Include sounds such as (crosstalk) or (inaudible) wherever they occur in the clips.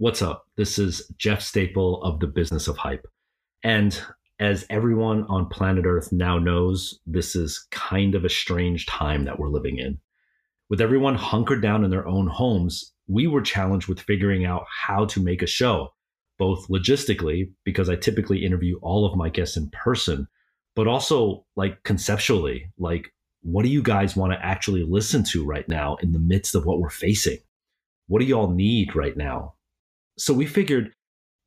What's up? This is Jeff Staple of the Business of Hype. And as everyone on planet Earth now knows, this is kind of a strange time that we're living in. With everyone hunkered down in their own homes, we were challenged with figuring out how to make a show, both logistically, because I typically interview all of my guests in person, but also like conceptually, like what do you guys want to actually listen to right now in the midst of what we're facing? What do y'all need right now? So we figured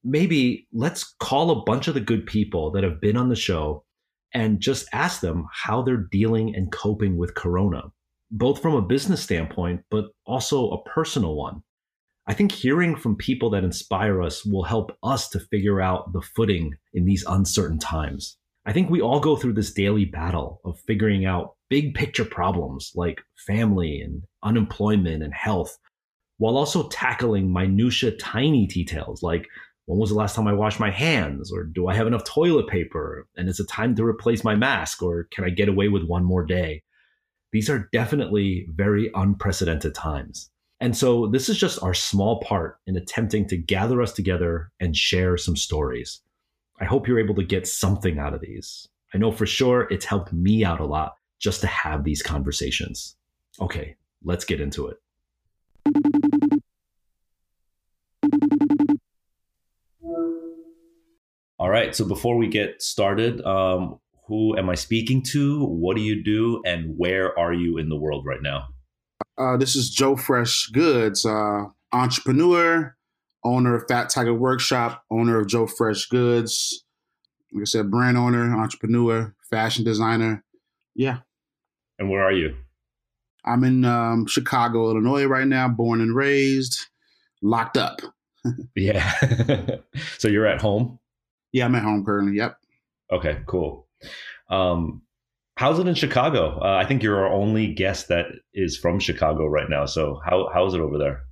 maybe let's call a bunch of the good people that have been on the show and just ask them how they're dealing and coping with Corona, both from a business standpoint, but also a personal one. I think hearing from people that inspire us will help us to figure out the footing in these uncertain times. I think we all go through this daily battle of figuring out big picture problems like family and unemployment and health, while also tackling minutia tiny details like when was the last time I washed my hands? Or do I have enough toilet paper? And is it time to replace my mask? Or can I get away with one more day? These are definitely very unprecedented times. And so this is just our small part in attempting to gather us together and share some stories. I hope you're able to get something out of these. I know for sure it's helped me out a lot just to have these conversations. Okay, let's get into it. All right. So before we get started, um, who am I speaking to? What do you do? And where are you in the world right now? Uh, this is Joe Fresh Goods, uh, entrepreneur, owner of Fat Tiger Workshop, owner of Joe Fresh Goods. Like I said, brand owner, entrepreneur, fashion designer. Yeah. And where are you? I'm in um, Chicago, Illinois right now, born and raised, locked up. (laughs) yeah. (laughs) so you're at home? Yeah, I'm at home currently. Yep. Okay, cool. Um, how's it in Chicago? Uh, I think you're our only guest that is from Chicago right now. So how how is it over there?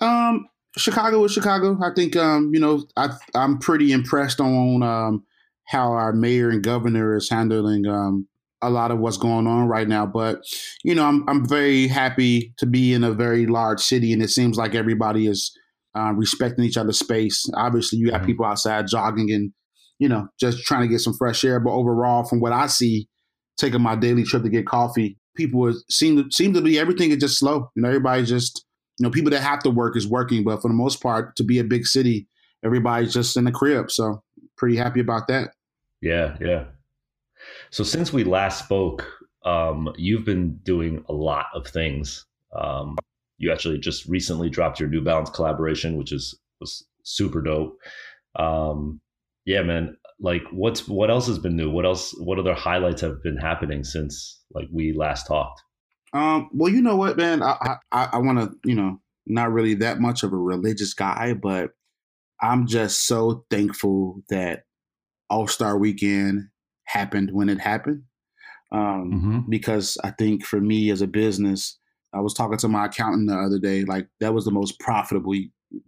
Um, Chicago is Chicago. I think um, you know, I I'm pretty impressed on um how our mayor and governor is handling um a lot of what's going on right now. But you know, I'm I'm very happy to be in a very large city, and it seems like everybody is uh, respecting each other's space. Obviously, you got mm-hmm. people outside jogging and you know just trying to get some fresh air. But overall, from what I see, taking my daily trip to get coffee, people seem to seem to be everything is just slow. You know, everybody just you know people that have to work is working, but for the most part, to be a big city, everybody's just in the crib. So pretty happy about that. Yeah, yeah. So since we last spoke, um, you've been doing a lot of things. Um, you actually just recently dropped your New Balance collaboration, which is was super dope. Um, yeah, man. Like, what's what else has been new? What else? What other highlights have been happening since like we last talked? Um, well, you know what, man. I I, I want to, you know, not really that much of a religious guy, but I'm just so thankful that All Star Weekend happened when it happened. Um, mm-hmm. Because I think for me as a business, I was talking to my accountant the other day. Like that was the most profitable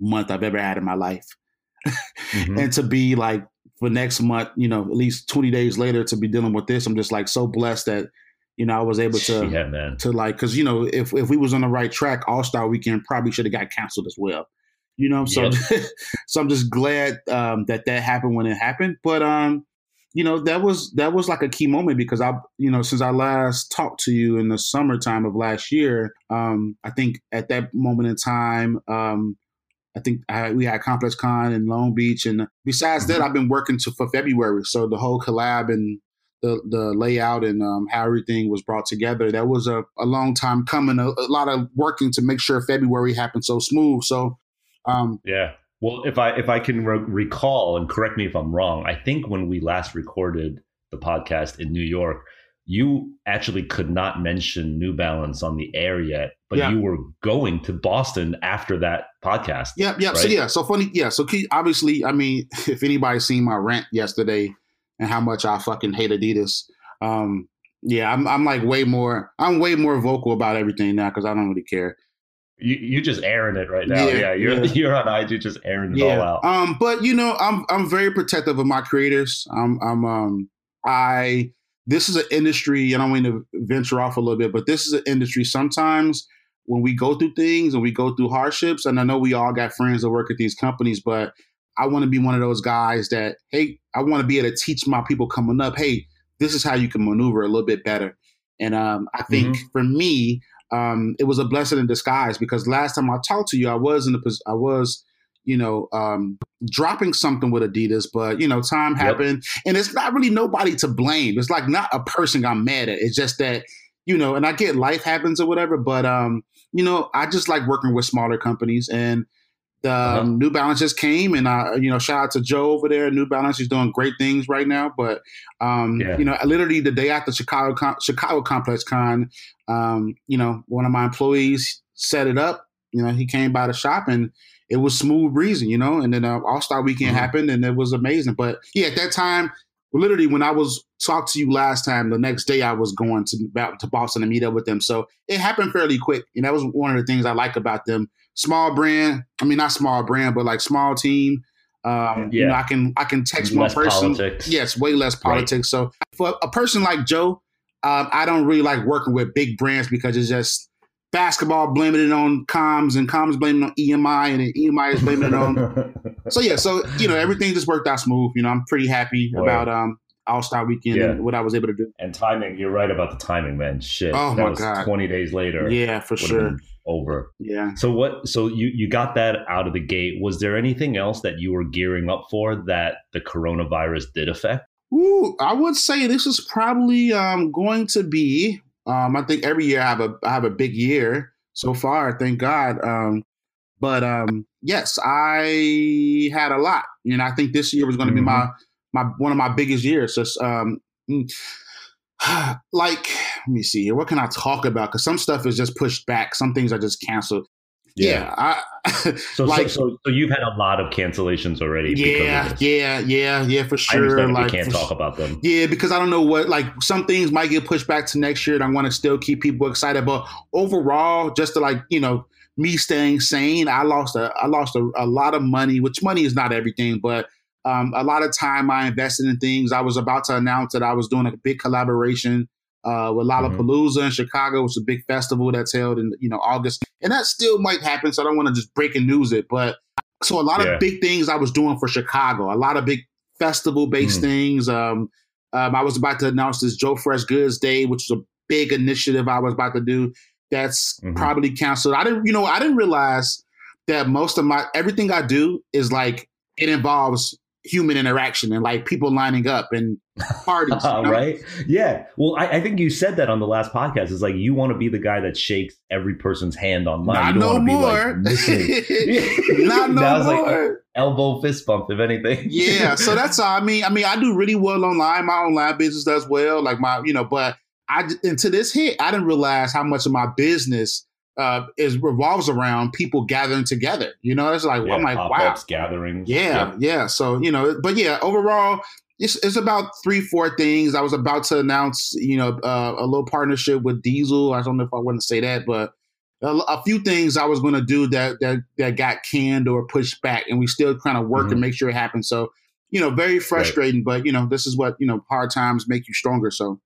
month I've ever had in my life. (laughs) mm-hmm. And to be like for next month, you know, at least 20 days later to be dealing with this, I'm just like so blessed that, you know, I was able to, yeah, man. to like, cause you know, if, if we was on the right track, all star weekend probably should have got canceled as well. You know, so, yep. (laughs) so I'm just glad um, that that happened when it happened. But, um, you know that was that was like a key moment because I you know since I last talked to you in the summertime of last year, um, I think at that moment in time, um, I think I, we had Complex Con in Long Beach, and besides that, I've been working to for February. So the whole collab and the the layout and um, how everything was brought together, that was a, a long time coming. A, a lot of working to make sure February happened so smooth. So um, yeah, well, if I if I can re- recall and correct me if I'm wrong, I think when we last recorded the podcast in New York, you actually could not mention New Balance on the air yet, but yeah. you were going to Boston after that podcast. Yeah, yeah. Right? So yeah, so funny. Yeah, so obviously, I mean, (laughs) if anybody's seen my rant yesterday and how much I fucking hate Adidas, um, yeah, I'm I'm like way more. I'm way more vocal about everything now because I don't really care. You you just airing it right now. Yeah, yeah you're yeah. you're on IG just airing it yeah. all out. Um, but you know, I'm I'm very protective of my creators. I'm I'm um I this is an industry, and I want to venture off a little bit, but this is an industry sometimes when we go through things and we go through hardships, and I know we all got friends that work at these companies, but I want to be one of those guys that, hey, I want to be able to teach my people coming up, hey, this is how you can maneuver a little bit better. And um, I think mm-hmm. for me, um, it was a blessing in disguise because last time I talked to you, I was in the I was, you know, um, dropping something with Adidas, but you know, time happened, and it's not really nobody to blame. It's like not a person I'm mad at. It's just that you know, and I get life happens or whatever, but um, you know, I just like working with smaller companies and the uh-huh. um, New Balance just came, and I, you know, shout out to Joe over there. New Balance he's doing great things right now. But um, yeah. you know, literally the day after Chicago Chicago Complex Con, um, you know, one of my employees set it up. You know, he came by the shop and it was smooth breezing. You know, and then uh, All Star Weekend mm-hmm. happened and it was amazing. But yeah, at that time, literally when I was talked to you last time, the next day I was going to to Boston to meet up with them. So it happened fairly quick, and that was one of the things I like about them. Small brand, I mean not small brand, but like small team. Um, yeah. You know, I can I can text less one person. Politics. Yes, way less politics. Right. So for a person like Joe, um, I don't really like working with big brands because it's just basketball blaming it on comms and comms blaming on EMI and then EMI is blaming it on. (laughs) so yeah, so you know everything just worked out smooth. You know, I'm pretty happy Boy. about um all Star Weekend yeah. and what I was able to do. And timing, you're right about the timing, man. Shit. Oh that my was god. Twenty days later. Yeah, for sure. Over. Yeah. So what? So you you got that out of the gate. Was there anything else that you were gearing up for that the coronavirus did affect? Ooh, I would say this is probably um, going to be. Um, I think every year I have a I have a big year so far. Thank God. Um, but um, yes, I had a lot, and I think this year was going to mm-hmm. be my my one of my biggest years. Just um, mm, (sighs) like let me see here. What can I talk about? Because some stuff is just pushed back. Some things are just canceled. Yeah, yeah I, (laughs) so, like so, so, so you've had a lot of cancellations already. Yeah, yeah, yeah, yeah, for sure. like, we can't talk about them. Yeah, because I don't know what like some things might get pushed back to next year, and I want to still keep people excited. But overall, just to like you know me staying sane, I lost a I lost a, a lot of money, which money is not everything, but um, a lot of time I invested in things. I was about to announce that I was doing a big collaboration uh, with mm-hmm. Lollapalooza mm-hmm. in Chicago, which is a big festival that's held in you know August, and that still might happen. So I don't want to just break and news it, but so a lot yeah. of big things I was doing for Chicago, a lot of big festival based mm-hmm. things. Um, um, I was about to announce this Joe Fresh Goods Day, which was a big initiative I was about to do. That's mm-hmm. probably canceled. I didn't, you know, I didn't realize that most of my everything I do is like it involves human interaction and like people lining up and parties. You (laughs) uh, know? right? Yeah. Well, I, I, think you said that on the last podcast. It's like you want to be the guy that shakes every person's hand online. Not no more. Like (laughs) (laughs) Not no more. Like elbow fist bump, if anything. yeah. So that's all. I mean, I mean, I do really well online. My online business does well. Like my, you know, but I into this hit, I didn't realize how much of my business uh, is revolves around people gathering together. You know, it's like yeah, I'm like, wow, gatherings. Yeah, yeah, yeah. So you know, but yeah, overall, it's it's about three, four things. I was about to announce, you know, uh, a little partnership with Diesel. I don't know if I want to say that, but a, a few things I was going to do that that that got canned or pushed back, and we still kind of work mm-hmm. to make sure it happens. So you know, very frustrating, right. but you know, this is what you know, hard times make you stronger. So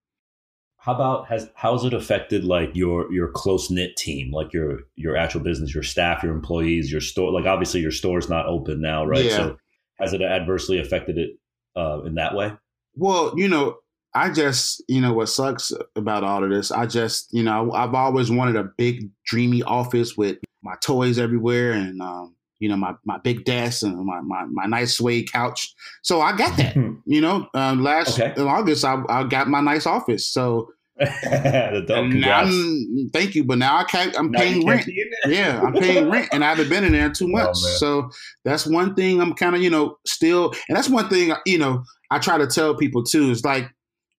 how about has how's it affected like your your close knit team, like your your actual business, your staff, your employees, your store? Like obviously your store's not open now, right? Yeah. So has it adversely affected it uh, in that way? Well, you know, I just you know what sucks about all of this. I just you know I've always wanted a big dreamy office with my toys everywhere and um, you know my my big desk and my my, my nice suede couch. So I got that. you know, um, last okay. in August I, I got my nice office. So (laughs) now, thank you, but now I can't. I'm now paying rent. yeah, I'm paying rent, and I haven't been in there two months. (laughs) Oh, so that's one thing I'm kind of you know still, and that's one thing you know I try to tell people too. Is like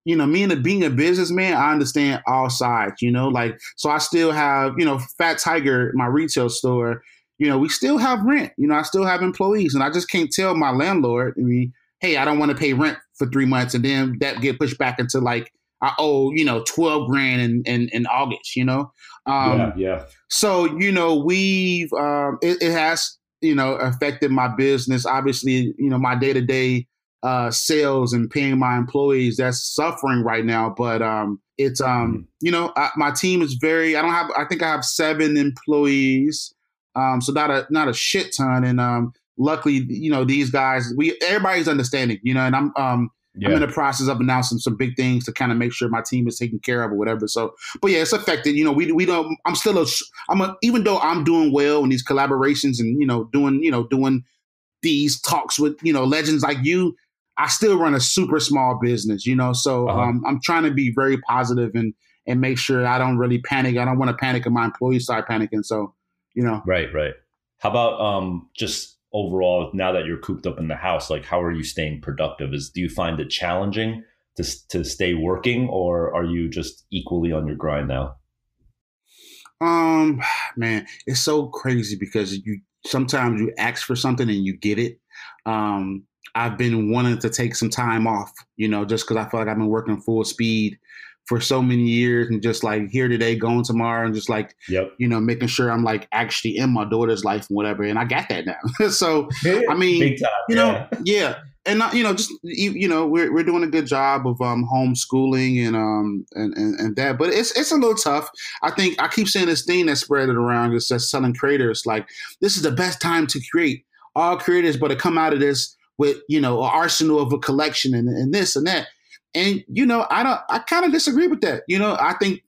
you know, me and being a businessman, I understand all sides, you know, like, so I still have, you know, Fat Tiger, my retail store, you know, we still have rent. You know, I still have employees, and I just can't tell my landlord, I mean, hey, I don't want to pay rent for three months, and then that get pushed back into like I owe you know twelve grand in in, in August. You know, um, yeah, yeah. So you know, we've um, it, it has you know affected my business. Obviously, you know, my day to day uh, sales and paying my employees that's suffering right now. But um, it's um, mm-hmm. you know, I, my team is very. I don't have. I think I have seven employees. Um, so not a not a shit ton. And um, luckily, you know, these guys, we everybody's understanding. You know, and I'm um. Yeah. I'm in the process of announcing some big things to kind of make sure my team is taken care of or whatever. So, but yeah, it's affected. You know, we we don't. I'm still a. I'm a. Even though I'm doing well in these collaborations and you know doing you know doing these talks with you know legends like you, I still run a super small business, you know. So uh-huh. um, I'm trying to be very positive and and make sure I don't really panic. I don't want to panic and my employees start panicking. So, you know. Right, right. How about um just overall now that you're cooped up in the house, like how are you staying productive? Is do you find it challenging to to stay working or are you just equally on your grind now? Um (sighs) man, it's so crazy because you sometimes you ask for something and you get it. Um I've been wanting to take some time off, you know, just because I feel like I've been working full speed for so many years and just like here today, going tomorrow, and just like, yep. you know, making sure I'm like actually in my daughter's life and whatever. And I got that now. (laughs) so, I mean, time, you know, yeah. (laughs) And not, you know, just you, you, know, we're we're doing a good job of um homeschooling and um and, and, and that, but it's it's a little tough. I think I keep saying this thing that spread it around. It says selling creators like this is the best time to create. All creators, but to come out of this with you know an arsenal of a collection and, and this and that. And you know, I don't. I kind of disagree with that. You know, I think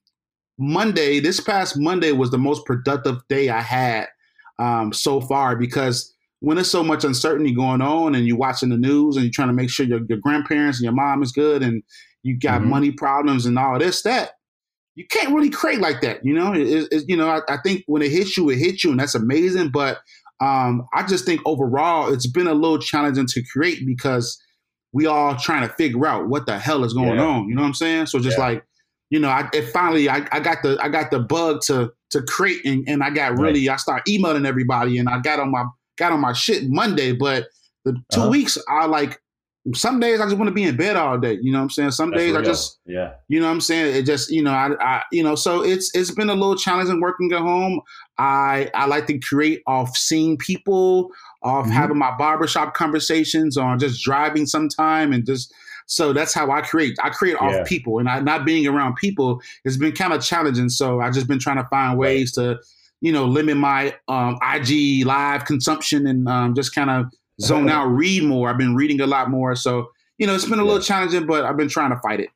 Monday, this past Monday, was the most productive day I had um, so far because when there's so much uncertainty going on and you're watching the news and you're trying to make sure your, your grandparents and your mom is good and you got mm-hmm. money problems and all this that you can't really create like that you know it, it, you know I, I, think when it hits you it hits you and that's amazing but um, I just think overall it's been a little challenging to create because we all trying to figure out what the hell is going yeah. on. You know what I'm saying? So just yeah. like, you know, I it finally I, I got the I got the bug to to create and, and I got really right. I start emailing everybody and I got on my got on my shit Monday, but the 2 uh-huh. weeks I like some days I just want to be in bed all day. You know what I'm saying? Some That's days real. I just, yeah, you know what I'm saying? It just, you know, I, I, you know, so it's it's been a little challenging working at home. I I like to create off seeing people, off mm-hmm. having my barbershop conversations, or just driving sometime, and just so that's how I create. I create off yeah. people, and I not being around people has been kind of challenging. So I've just been trying to find ways to, you know, limit my um, IG live consumption and um, just kind of zone (laughs) out, read more. I've been reading a lot more. So, you know, it's been a little challenging, but I've been trying to fight it.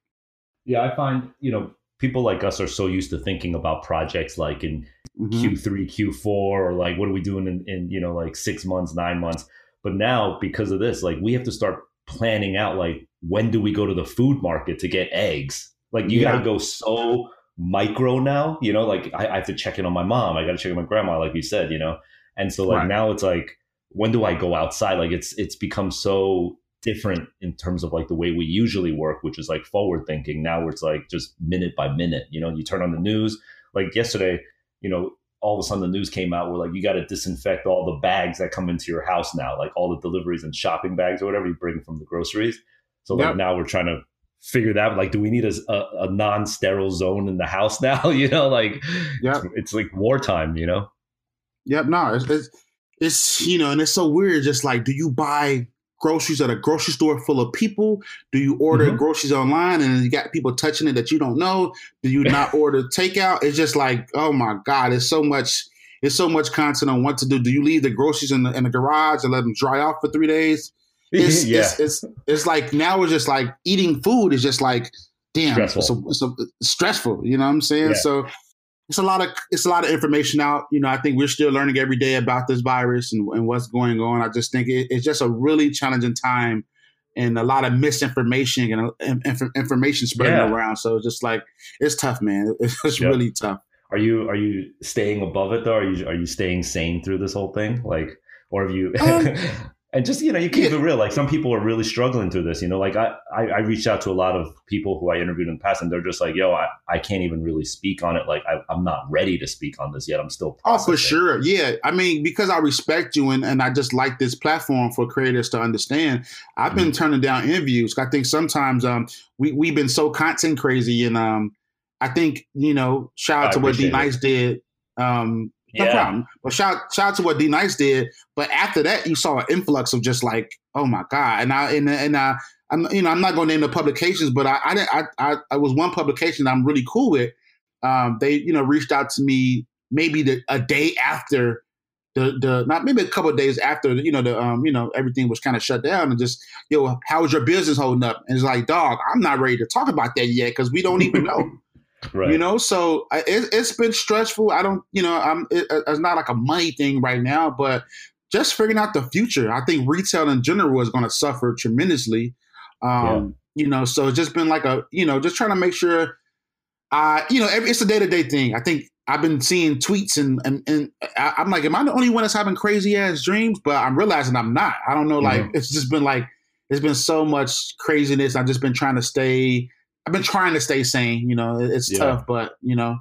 Yeah, I find, you know, people like us are so used to thinking about projects like in mm-hmm. Q3, Q4, or like what are we doing in, in, you know, like six months, nine months. But now, because of this, like we have to start planning out like when do we go to the food market to get eggs? Like you yeah. got to go so micro now, you know, like I, I, have to check in on my mom. I got to check on my grandma, like you said, you know? And so like right. now it's like, when do I go outside? Like it's it's become so different in terms of like the way we usually work, which is like forward thinking. Now it's like just minute by minute. You know, you turn on the news. Like yesterday, you know, all of a sudden the news came out where like you got to disinfect all the bags that come into your house now, like all the deliveries and shopping bags or whatever you bring from the groceries. So like yep. now we're trying to figure that out. like do we need a, a, a non-sterile zone in the house (laughs) now you know like yeah it's, it's, like wartime you know yep no it's, it's it's you know, and it's so weird. Just like, do you buy groceries at a grocery store full of people? Do you order mm-hmm. groceries online and you got people touching it that you don't know? Do you not (laughs) order takeout? It's just like, oh my god, it's so much. It's so much content on what to do. Do you leave the groceries in the, in the garage and let them dry off for three days? It's, (laughs) yeah. it's, it's, it's like now we're just like eating food is just like damn stressful. It's, a, it's, a, it's stressful. You know what I'm saying? Yeah. So it's a lot of it's a lot of information out. You know, I think we're still learning every day about this virus and, and what's going on. I just think it, it's just a really challenging time and a lot of misinformation and, and information spreading yeah. around. So it's just like it's tough, man. (laughs) It's yep. really tough. Are you are you staying above it though? Are you are you staying sane through this whole thing? Like, or have you? Um, (laughs) and just you know you keep yeah. it real like some people are really struggling through this you know like I, I, I reached out to a lot of people who i interviewed in the past and they're just like yo i, I can't even really speak on it like I, am not ready to speak on this yet i'm still processing. oh for sure yeah i mean because i respect you and, and i just like this platform for creators to understand i've been mm-hmm. turning down interviews i think sometimes um we, we've been so content crazy and um i think you know shout out I to what d nice did um No Yeah. problem. But shout shout out to what D Nice did. But after that, you saw an influx of just like, oh my god. And I and and I, I'm you know I'm not going to name the publications, but I I didn't- I I, I was one publication that I'm really cool with. Um, they you know reached out to me maybe the, a day after the the not maybe a couple of days after you know the um you know everything was kind of shut down and just yo how's your business holding up and it's like dog I'm not ready to talk about that yet because we don't even know Right. you know so it, it's been stressful. I don't you know i'm it, it's not like a money thing right now but just figuring out the future. I think retail in general is going to suffer tremendously. Um you know so it's just been like a you know just trying to make sure I, you know every, it's a day-to-day thing. I think i've been seeing tweets and and, and I, i'm like am i the only one that's having crazy ass dreams? But i'm realizing i'm not. I don't know like it's just been like it's been so much craziness. I've just been trying to stay I've been trying to stay sane. You know, it's Yeah. tough, but you know,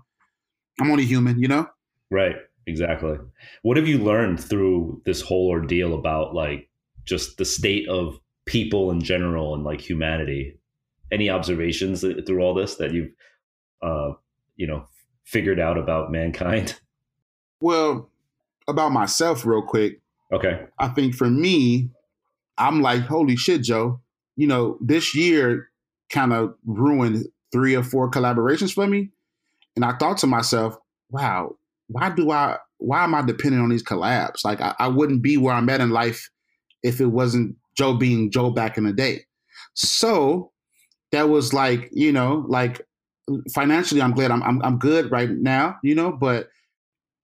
I'm only human. You know. Right. Exactly. What have you learned through this whole ordeal about like just the state of people in general and like humanity? Any observations through all this that you've, uh, you know, figured out about mankind? (laughs) Well, about myself, real quick. Okay. I think for me, I'm like, holy shit, Joe. You know, this year kind of ruined three or four collaborations for me, and I thought to myself, wow, why do I? Why am I dependent on these collabs? Like, I, I wouldn't be where I'm at in life if it wasn't Joe being Joe back in the day. So that was like, you know, like financially, I'm glad I'm I'm, I'm good right now, you know, but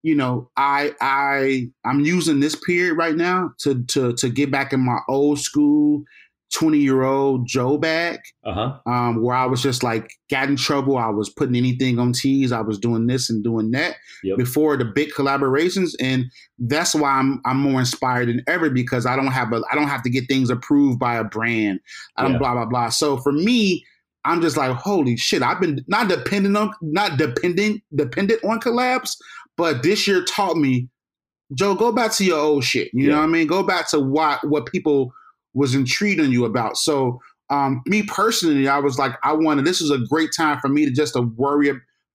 you know, I I I'm using this period right now to to to get back in my old school 20 year old Joe back, Uh huh. um, where I was just like got in trouble. I was putting anything on tees. I was doing this and doing that Yep. before the big collaborations, and that's why I'm I'm more inspired than ever because I don't have a I don't have to get things approved by a brand. I don't Yeah. blah blah blah. So for me, I'm just like holy shit. I've been not dependent on not dependent dependent on collabs, but this year taught me, Joe, go back to your old shit. You know what I mean? Go back to what what people was intrigued on you about. So um, me personally, I was like, I wanted this is a great time for me to just to worry,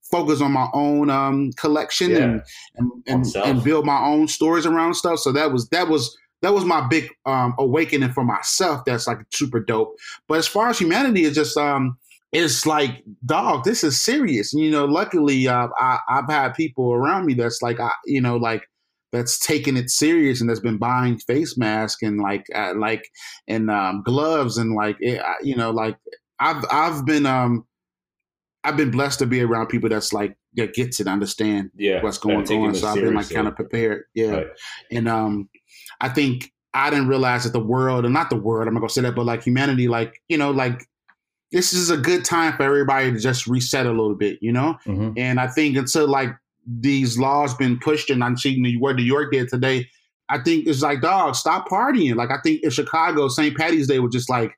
focus on my own um, collection Yeah. and and and, and build my own stories around stuff. So that was that was that was my big um, awakening for myself. That's like super dope. But as far as humanity, it's just um, it's like dog. This is serious. And, you know, luckily, uh, I, I've had people around me that's like, I, you know, like that's taking it serious and that's been buying face masks and like uh, like and um, gloves and like it, you know like I've I've been um I've been blessed to be around people that's like that gets it understand Yeah. what's going on so I've been like kind of prepared yeah Right. and um I think I didn't realize that the world and not the world I'm not gonna say that but like humanity like you know like this is a good time for everybody to just reset a little bit you know Mhm. and I think until like these laws been pushed and I'm seeing what New York did today, I think it's like, dog, stop partying. Like I think in Chicago, St. Patty's Day was just like,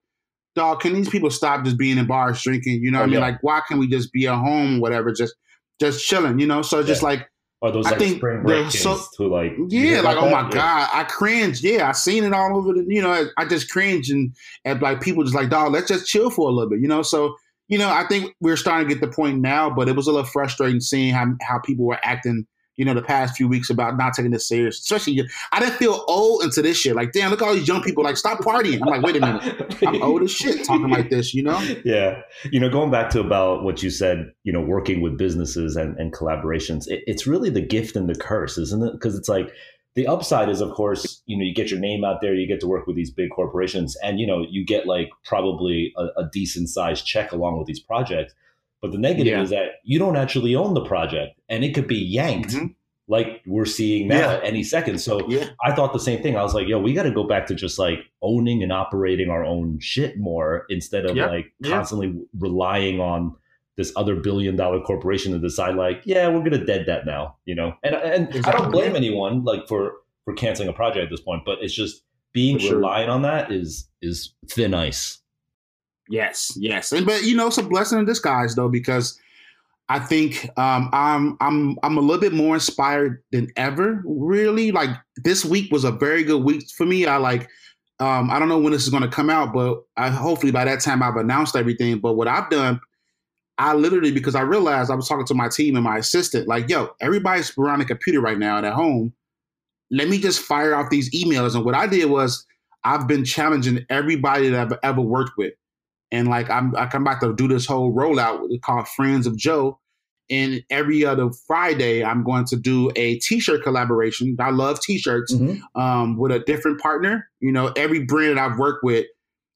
dog, can these people stop just being in bars drinking? You know what Oh, I mean? yeah. Like, why can't we just be at home, whatever, just just chilling, you know? So it's just Yeah. like, those I like think spring break so- who like yeah, like, oh my? Yeah. God, I cringe. Yeah, I seen it all over the, you know, I, I just cringe and, and like people just like, dog, let's just chill for a little bit, you know? So, you know, I think we're starting to get the point now, but it was a little frustrating seeing how, how people were acting, you know, the past few weeks about not taking this serious. Especially, I didn't feel old into this shit. Like, damn, look at all these young people, like, stop partying. I'm like, wait a minute. I'm (laughs) old as shit talking like this, you know? yeah you know going back to about what you said you know working with businesses and, and collaborations it, it's really the gift and the curse isn't it because it's like the upside is of course you know you get your name out there you get to work with these big corporations and you know you get like probably a, a decent sized check along with these projects but the negative Yeah. is that you don't actually own the project and it could be yanked Mhm. like we're seeing now Yeah. at any second so Yeah. I thought the same thing. I was like, yo, we got to go back to just like owning and operating our own shit more instead of Yep. like Yeah. constantly relying on this other billion dollar corporation to decide like, yeah, we're to dead that now, you know? And and I don't blame anyone like for for canceling a project at this point, but it's just being sure. reliant on that is is thin ice. Yes, yes, and but you know, it's a blessing in disguise though because I think um, I'm I'm I'm a little bit more inspired than ever. Really, like this week was a very good week for me. I like um, I don't know when this is going to come out, but I hopefully by that time I've announced everything. But what I've done, I literally because I realized I was talking to my team and my assistant, like, yo, everybody's around the computer right now at home. Let me just fire off these emails. And what I did was I've been challenging everybody that I've ever worked with. And like I'm I come back to do this whole rollout called Friends of Joe. And every other Friday, I'm going to do a T-shirt collaboration. I love T-shirts mm-hmm. um, with a different partner. You know, every brand that I've worked with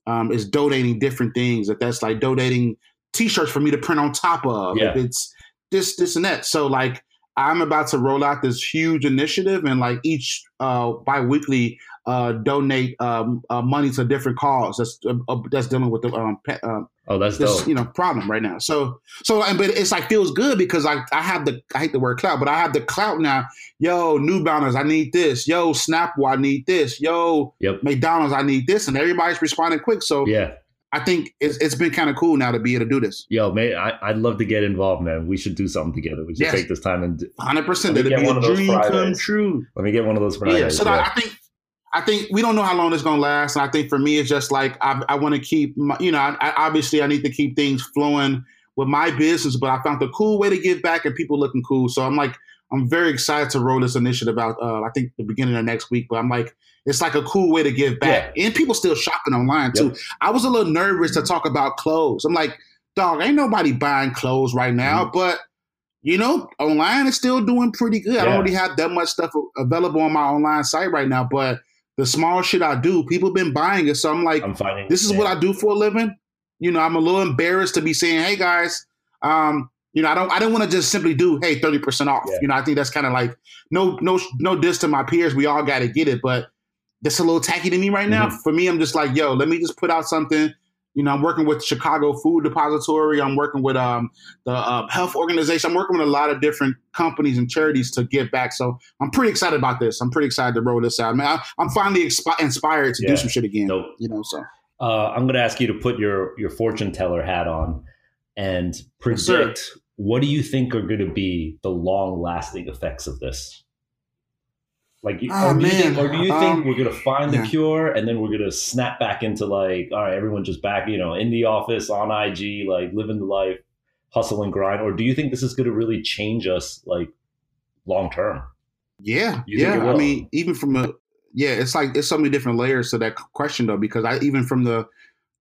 um, is donating different things. That that's like donating T-shirts for me to print on top of. Yeah. It's this, this, and that. So like, I'm about to roll out this huge initiative, and like each uh, biweekly, uh, donate um, uh, money to different cause that's uh, uh that's dealing with the um, pe- uh, oh that's this dope. you know problem right now. So so and but it's like feels good because I I have the I hate the word clout, but I have the clout now. Yo, New Balance, I need this. Yo, Snapple, I need this. Yo, yep. McDonald's, I need this, and everybody's responding quick. So yeah. I think it's, it's been kind of cool now to be able to do this. Yo, man, I, would love to get involved, man. We should do something together. We should yes. take this time and hundred percent. It'd be a dream come true. Let me get one of those Fridays. Yeah, so yeah. I think I think we don't know how long it's going to last. And I think for me, it's just like I, I want to keep, my, you know, I, I, obviously I need to keep things flowing with my business, but I found a cool way to give back and people looking cool. So I'm like, I'm very excited to roll this initiative out. Uh, I think the beginning of next week, but I'm like, it's like a cool way to give back, yeah. and people still shopping online too. Yep. I was a little nervous to talk about clothes. I'm like, dog, ain't nobody buying clothes right now, mm-hmm. but you know, online is still doing pretty good. Yeah. I don't really have that much stuff available on my online site right now, but the small shit I do, people been buying it. So I'm like, I'm this is yeah. what I do for a living. You know, I'm a little embarrassed to be saying, hey guys, um, you know, I don't I don't want to just simply do, hey, 30% off. Yeah. You know, I think that's kind of like no, no, no diss to my peers. We all gotta get it, but that's a little tacky to me right now. Mm-hmm. For me, I'm just like, yo, let me just put out something you know, I'm working with Chicago Food Depository. I'm working with um, the uh, health organization. I'm working with a lot of different companies and charities to give back. So I'm pretty excited about this. I'm pretty excited to roll this out. Man, I, am finally expi- inspired to yeah. do some shit again. Nope. You know, so uh, I'm going to ask you to put your your fortune teller hat on and predict yes, what do you think are going to be the long lasting effects of this. Like, oh, or, do think, or, do you think, um, we're gonna find yeah. the cure and then we're gonna snap back into like, all right, everyone just back, you know, in the office on IG, like living the life, hustle and grind, or do you think this is gonna really change us like long term? Yeah, you yeah. I mean, even from a yeah, it's like it's so many different layers to that question though, because I even from the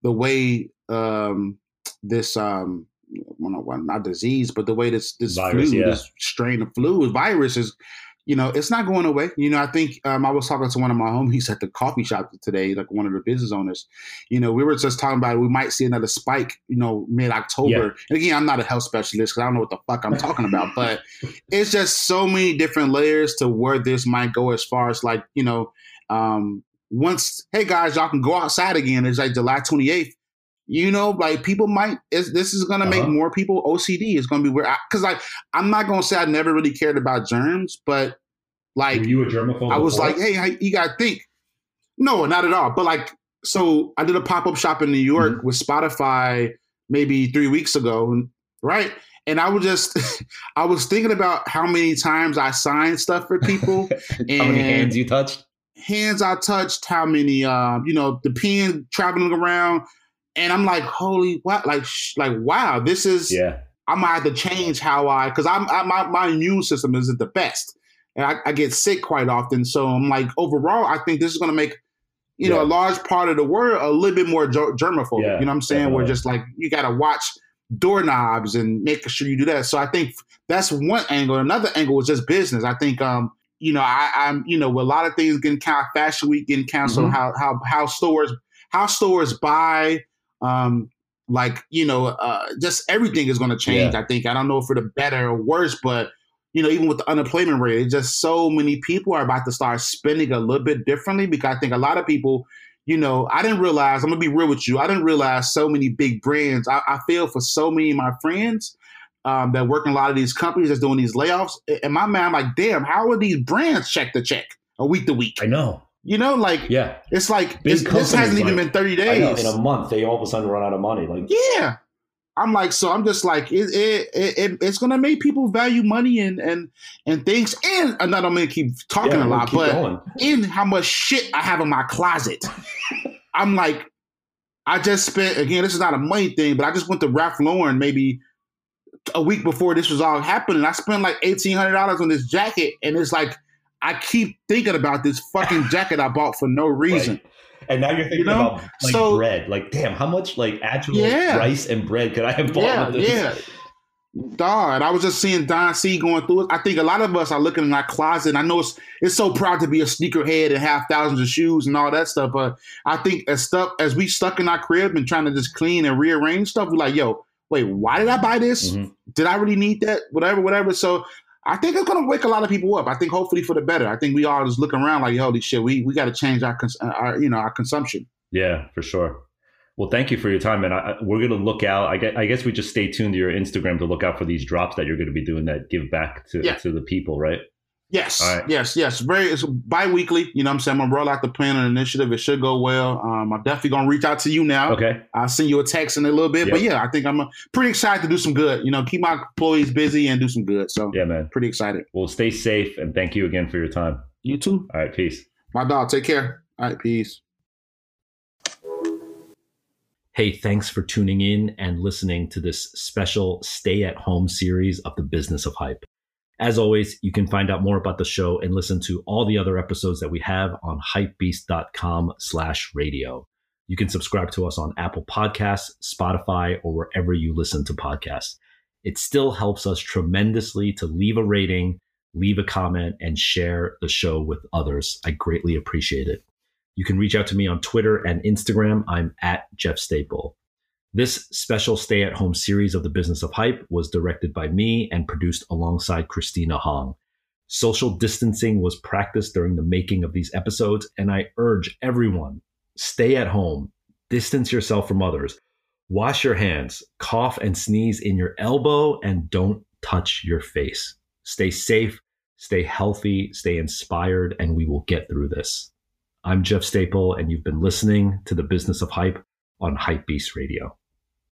the way um this um well, not, not disease, but the way this this virus, flu, yeah. this strain of flu, virus is you know, it's not going away. You know, I think um, I was talking to one of my homies at the coffee shop today, like one of the business owners. You know, we were just talking about we might see another spike, you know, mid October. Yeah. And again, I'm not a health specialist because I don't know what the fuck I'm talking about, (laughs) but it's just so many different layers to where this might go as far as like, you know, um, once, hey guys, y'all can go outside again. It's like July 28th you know, like people might. this is going to uh-huh. make more people OCD. It's going to be where because like I'm not going to say I never really cared about germs, but like Were you a germaphobe? I was before? like, hey, you got to think. No, not at all. But like, so I did a pop up shop in New York mm-hmm. with Spotify maybe three weeks ago, right? And I was just, (laughs) I was thinking about how many times I signed stuff for people. and (laughs) how many hands you touched? Hands I touched. How many? Um, you know, the pen traveling around and I'm like, holy what? Like, sh- like, wow, this is. Yeah. I might have to change how I, because I'm I, my my immune system isn't the best, and I, I, get sick quite often. So I'm like, overall, I think this is going to make, you yeah. know, a large part of the world a little bit more germaphobic. Yeah, you know what I'm saying? Definitely. We're just like you got to watch doorknobs and make sure you do that. So I think that's one angle. Another angle is just business. I think, um, you know, I, I'm, you know, with a lot of things getting kind of fashion week getting canceled, mm-hmm. how how how stores how stores buy um, like you know, uh, just everything is going to change. Yeah. I think I don't know for the better or worse, but you know, even with the unemployment rate, it's just so many people are about to start spending a little bit differently because I think a lot of people, you know, I didn't realize. I'm gonna be real with you. I didn't realize so many big brands. I, I feel for so many of my friends um, that work in a lot of these companies that's doing these layoffs. In my mind, I'm like, damn, how are these brands check to check, a week to week? I know. You know, like yeah, it's like this hasn't even been thirty days. Know, in a month, they all of a sudden run out of money. Like yeah, I'm like, so I'm just like, it, it, it, it's gonna make people value money and and and things. And I'm not gonna keep talking yeah, a lot, but going. in how much shit I have in my closet, (laughs) I'm like, I just spent again. This is not a money thing, but I just went to Ralph Lauren maybe a week before this was all happening. I spent like eighteen hundred dollars on this jacket, and it's like I keep thinking about this fucking jacket I bought for no reason. Right. And now you're thinking you know? about like so, bread. Like, damn, how much like actual yeah. rice and bread could I have bought? Yeah, with this? yeah. Dog, I was just seeing Don C going through it. I think a lot of us are looking in our closet. And I know it's it's so proud to be a sneakerhead and have thousands of shoes and all that stuff. But I think as stuff as we stuck in our crib and trying to just clean and rearrange stuff, we're like, yo, wait, why did I buy this? Mm-hmm. Did I really need that? Whatever, whatever. So I think it's gonna wake a lot of people up. I think hopefully for the better. I think we all just looking around like, holy shit, we we got to change our, uh, our you know our consumption. Yeah, for sure. Well, thank you for your time, and I, we're going to look out. I guess, I guess, we just stay tuned to your Instagram to look out for these drops that you're going to be doing that give back to, yeah. to the people, right? Yes, right. yes, yes. Very it's bi-weekly. You know what I'm saying? I'm gonna roll out the plan and initiative. It should go well. Um, I'm definitely gonna reach out to you now. Okay. I'll send you a text in a little bit. Yep. But yeah, I think I'm uh, pretty excited to do some good. You know, keep my employees busy and do some good. So yeah, man. Pretty excited. Well, stay safe and thank you again for your time. You too. All right, peace. My dog, take care. All right, peace. Hey, thanks for tuning in and listening to this special stay at home series of the business of hype. As always, you can find out more about the show and listen to all the other episodes that we have on hypebeast.com slash radio. You can subscribe to us on Apple Podcasts, Spotify, or wherever you listen to podcasts. It still helps us tremendously to leave a rating, leave a comment, and share the show with others. I greatly appreciate it. You can reach out to me on Twitter and Instagram. I'm at Jeff Staple. This special stay at home series of the business of hype was directed by me and produced alongside Christina Hong. Social distancing was practiced during the making of these episodes, and I urge everyone stay at home, distance yourself from others, wash your hands, cough and sneeze in your elbow, and don't touch your face. Stay safe, stay healthy, stay inspired, and we will get through this. I'm Jeff Staple, and you've been listening to the Business of Hype on Hypebeast Radio.